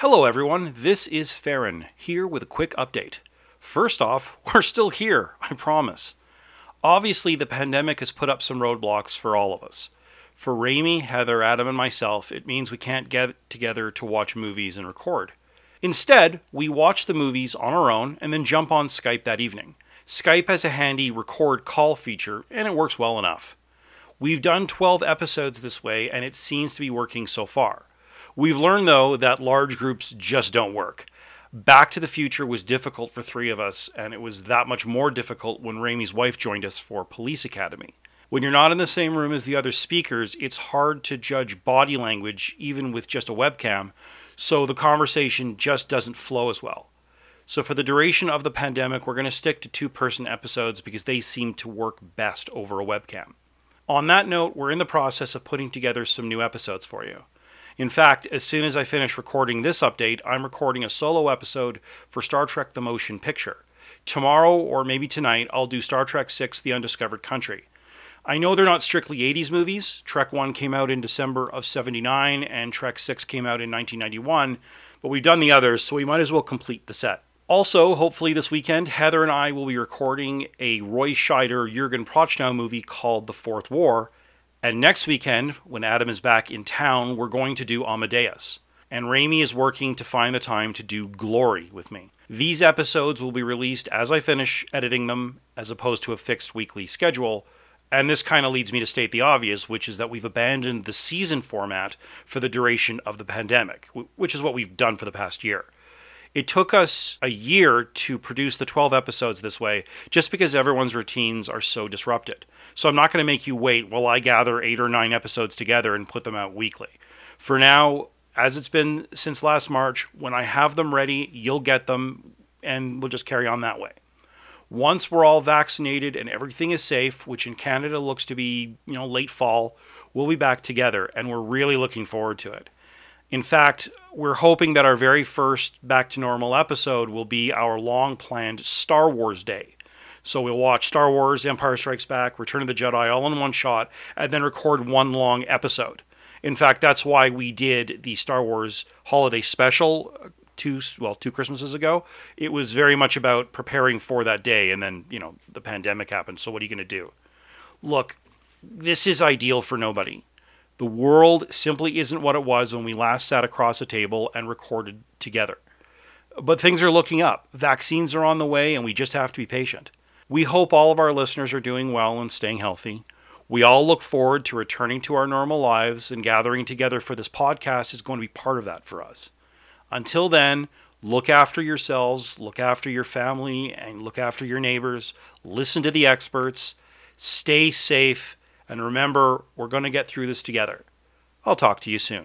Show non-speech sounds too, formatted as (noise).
Hello, everyone. This is Farron here with a quick update. First off, (laughs) we're still here, I promise. Obviously, the pandemic has put up some roadblocks for all of us. For Rami, Heather, Adam, and myself, it means we can't get together to watch movies and record. Instead, we watch the movies on our own and then jump on Skype that evening. Skype has a handy record call feature, and it works well enough. We've done 12 episodes this way, and it seems to be working so far. We've learned, though, that large groups just don't work. Back to the Future was difficult for three of us, and it was that much more difficult when Rami's wife joined us for Police Academy. When you're not in the same room as the other speakers, it's hard to judge body language, even with just a webcam, so the conversation just doesn't flow as well. So, for the duration of the pandemic, we're going to stick to two person episodes because they seem to work best over a webcam. On that note, we're in the process of putting together some new episodes for you. In fact, as soon as I finish recording this update, I'm recording a solo episode for Star Trek The Motion Picture. Tomorrow, or maybe tonight, I'll do Star Trek VI The Undiscovered Country. I know they're not strictly 80s movies. Trek 1 came out in December of 79, and Trek 6 came out in 1991, but we've done the others, so we might as well complete the set. Also, hopefully this weekend, Heather and I will be recording a Roy Scheider Jurgen Prochnow movie called The Fourth War. And next weekend, when Adam is back in town, we're going to do Amadeus. And Rami is working to find the time to do Glory with me. These episodes will be released as I finish editing them, as opposed to a fixed weekly schedule. And this kind of leads me to state the obvious, which is that we've abandoned the season format for the duration of the pandemic, which is what we've done for the past year. It took us a year to produce the 12 episodes this way just because everyone's routines are so disrupted. So I'm not going to make you wait while I gather eight or nine episodes together and put them out weekly. For now, as it's been since last March, when I have them ready, you'll get them and we'll just carry on that way. Once we're all vaccinated and everything is safe, which in Canada looks to be, you know, late fall, we'll be back together and we're really looking forward to it. In fact, we're hoping that our very first Back to Normal episode will be our long planned Star Wars Day. So we'll watch Star Wars, Empire Strikes Back, Return of the Jedi all in one shot, and then record one long episode. In fact, that's why we did the Star Wars holiday special uh, two well two Christmases ago. It was very much about preparing for that day, and then you know the pandemic happened. So what are you going to do? Look, this is ideal for nobody. The world simply isn't what it was when we last sat across a table and recorded together. But things are looking up. Vaccines are on the way, and we just have to be patient. We hope all of our listeners are doing well and staying healthy. We all look forward to returning to our normal lives, and gathering together for this podcast is going to be part of that for us. Until then, look after yourselves, look after your family, and look after your neighbors. Listen to the experts. Stay safe and remember, we're going to get through this together. I'll talk to you soon.